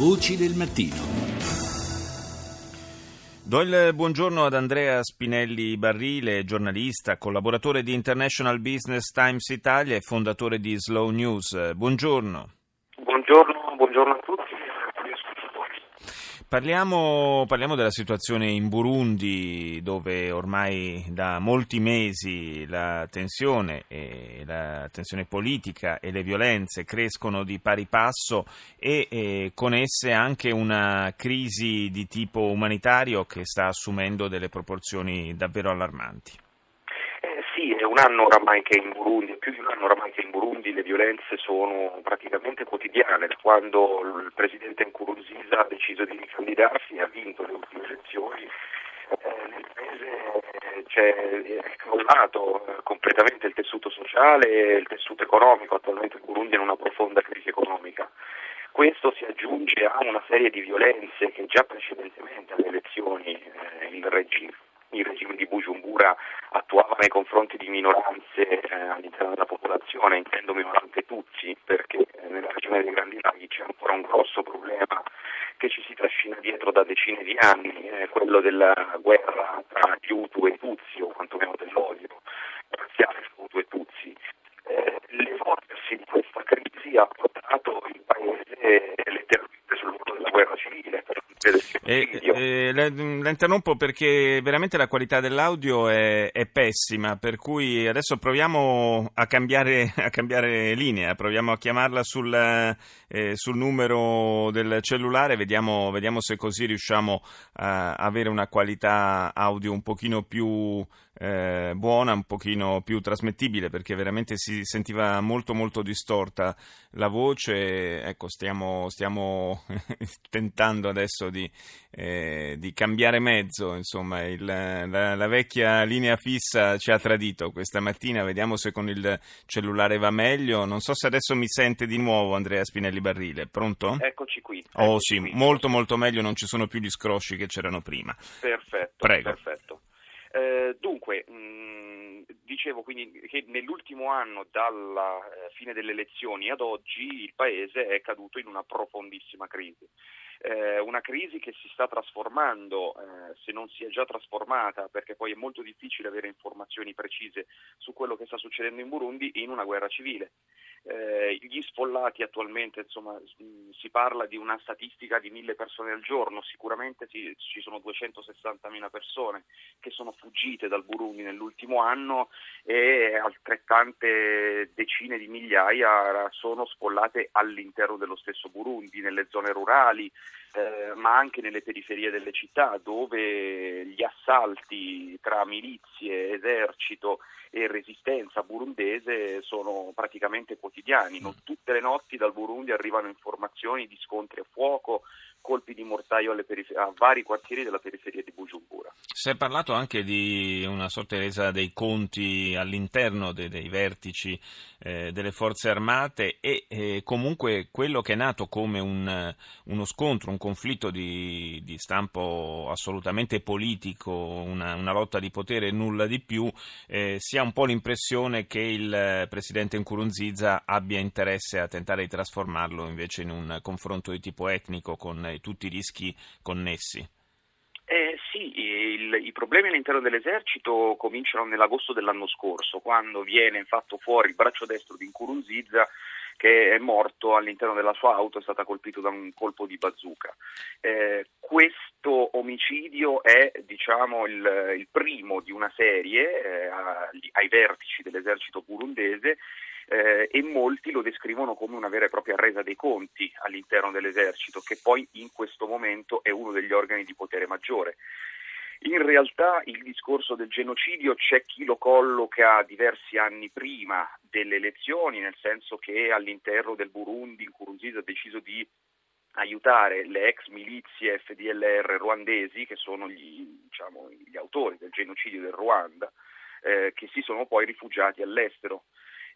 Voci del mattino. Do il buongiorno ad Andrea Spinelli Barrile, giornalista, collaboratore di International Business Times Italia e fondatore di Slow News. Buongiorno. Buongiorno, buongiorno a tutti. Parliamo, parliamo, della situazione in Burundi dove ormai da molti mesi la tensione, la tensione politica e le violenze crescono di pari passo e, e con esse anche una crisi di tipo umanitario che sta assumendo delle proporzioni davvero allarmanti anno oramai che in Burundi, più di un anno oramai che in Burundi le violenze sono praticamente quotidiane, da quando il presidente Nkurunziza ha deciso di ricandidarsi e ha vinto le ultime elezioni. Eh, nel paese cioè, è crollato eh, completamente il tessuto sociale e il tessuto economico, attualmente il Burundi è in una profonda crisi economica. Questo si aggiunge a una serie di violenze che già precedentemente alle elezioni eh, il regime il regime di Bujumbura attuava nei confronti di minoranze eh, all'interno della popolazione, intendo minoranze Tutsi, perché eh, nella regione dei Grandi Laghi c'è ancora un grosso problema che ci si trascina dietro da decine di anni, eh, quello della guerra tra gli Hutu e Tutsi, o quantomeno dell'odio razziale tra Hutu e Tutsi. Eh, l'evolversi di questa crisi ha portato il paese letteralmente sul muro della guerra civile. Per eh, eh, la, la, interrompo perché veramente la qualità dell'audio è, è, pessima, per cui adesso proviamo a cambiare, a cambiare linea, proviamo a chiamarla sul, eh, sul numero del cellulare, vediamo, vediamo, se così riusciamo a avere una qualità audio un pochino più eh, buona, un pochino più trasmettibile perché veramente si sentiva molto molto distorta la voce. Ecco, stiamo, stiamo tentando adesso di, eh, di, cambiare mezzo, insomma, il, la, la, vecchia linea fissa ci ha tradito questa mattina, vediamo se con il cellulare va meglio. Non so se adesso mi sente di nuovo Andrea Spinelli Barrile, pronto? Eccoci qui. Oh eccoci sì, qui. molto molto meglio, non ci sono più gli scrosci che c'erano prima. Perfetto. Prego. Perfetto. Eh, dunque, mh, mm, dicevo quindi che nell'ultimo anno, dalla eh, fine delle elezioni ad oggi, il Paese è caduto in una profondissima crisi. Eh, una crisi che si sta trasformando, eh, se non si è già trasformata, perché poi è molto difficile avere informazioni precise su quello che sta succedendo in Burundi, in una guerra civile. Eh, gli sfollati attualmente, insomma, si parla di una statistica di mille persone al giorno, sicuramente si, ci sono 260.000 persone che sono fuggite dal Burundi nell'ultimo anno e altrettante decine di migliaia sono sfollate all'interno dello stesso Burundi, nelle zone rurali, eh, ma anche nelle periferie delle città dove gli assalti tra milizie, esercito e resistenza burundese sono praticamente quotidiani. Non tutte le notti dal Burundi arrivano informazioni di scontri a fuoco, colpi di mortaio perifer- a vari quartieri della periferia di Bujumbura. Si è parlato anche di una sorta di resa dei conti all'interno dei, dei vertici eh, delle forze armate e eh, comunque quello che è nato come un, uno scontro, un conflitto di, di stampo assolutamente politico, una, una, lotta di potere e nulla di più, eh, si ha un po' l'impressione che il presidente Nkurunziza abbia interesse a tentare di trasformarlo invece in un confronto di tipo etnico con tutti i rischi connessi. Eh, sì, il, i problemi all'interno dell'esercito cominciano nell'agosto dell'anno scorso, quando viene fatto fuori il braccio destro di Nkurunziza che è morto all'interno della sua auto, è stato colpito da un colpo di bazooka. Eh, questo omicidio è diciamo, il, il, primo di una serie eh, ai vertici dell'esercito burundese eh, e molti lo descrivono come una vera e propria resa dei conti all'interno dell'esercito, che poi in questo momento è uno degli organi di potere maggiore. In realtà il discorso del genocidio c'è chi lo colloca diversi anni prima delle elezioni, nel senso che all'interno del Burundi Nkurunziza ha deciso di aiutare le ex milizie FDLR ruandesi, che sono gli, diciamo, gli autori del genocidio del Ruanda, eh, che si sono poi rifugiati all'estero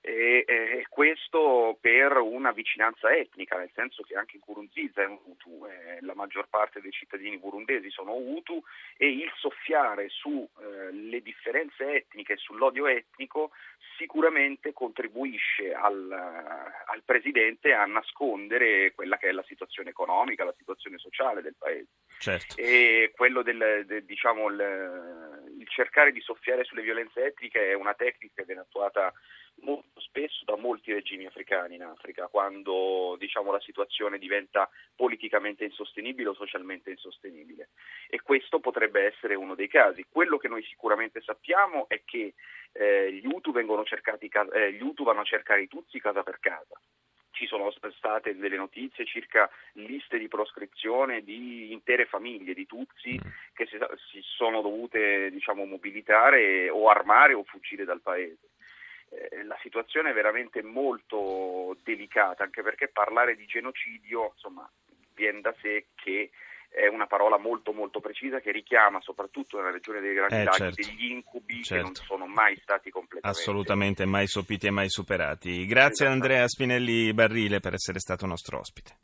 E, e, questo per una vicinanza etnica, nel senso che anche Kurunziza è un Hutu, eh, la maggior parte dei cittadini burundesi sono Hutu e il soffiare sulle eh, differenze etniche e sull'odio etnico sicuramente contribuisce al, al, Presidente a nascondere quella che è la situazione economica, la situazione sociale del Paese. Certo. E quello del, del diciamo, il, il cercare di soffiare sulle violenze etniche è una tecnica che viene attuata molto spesso da molti regimi africani in Africa, quando diciamo, la situazione diventa politicamente insostenibile o socialmente insostenibile. E questo potrebbe essere uno dei casi. Quello che noi sicuramente sappiamo è che eh, gli, Hutu cercati, eh, gli Hutu vanno a cercare i Tutsi casa per casa ci sono state delle notizie circa liste di proscrizione di intere famiglie di Tutsi mm. che si, si sono dovute diciamo, mobilitare o armare o fuggire dal paese. Eh, la situazione è veramente molto delicata, anche perché parlare di genocidio, insomma, viene da sé che è una parola molto molto precisa che richiama soprattutto nella regione dei Grandi eh, Laghi certo. degli incubi certo. che non sono mai stati completamente assolutamente mai sopiti e mai superati. Grazie Andrea Spinelli Barrile per essere stato nostro ospite.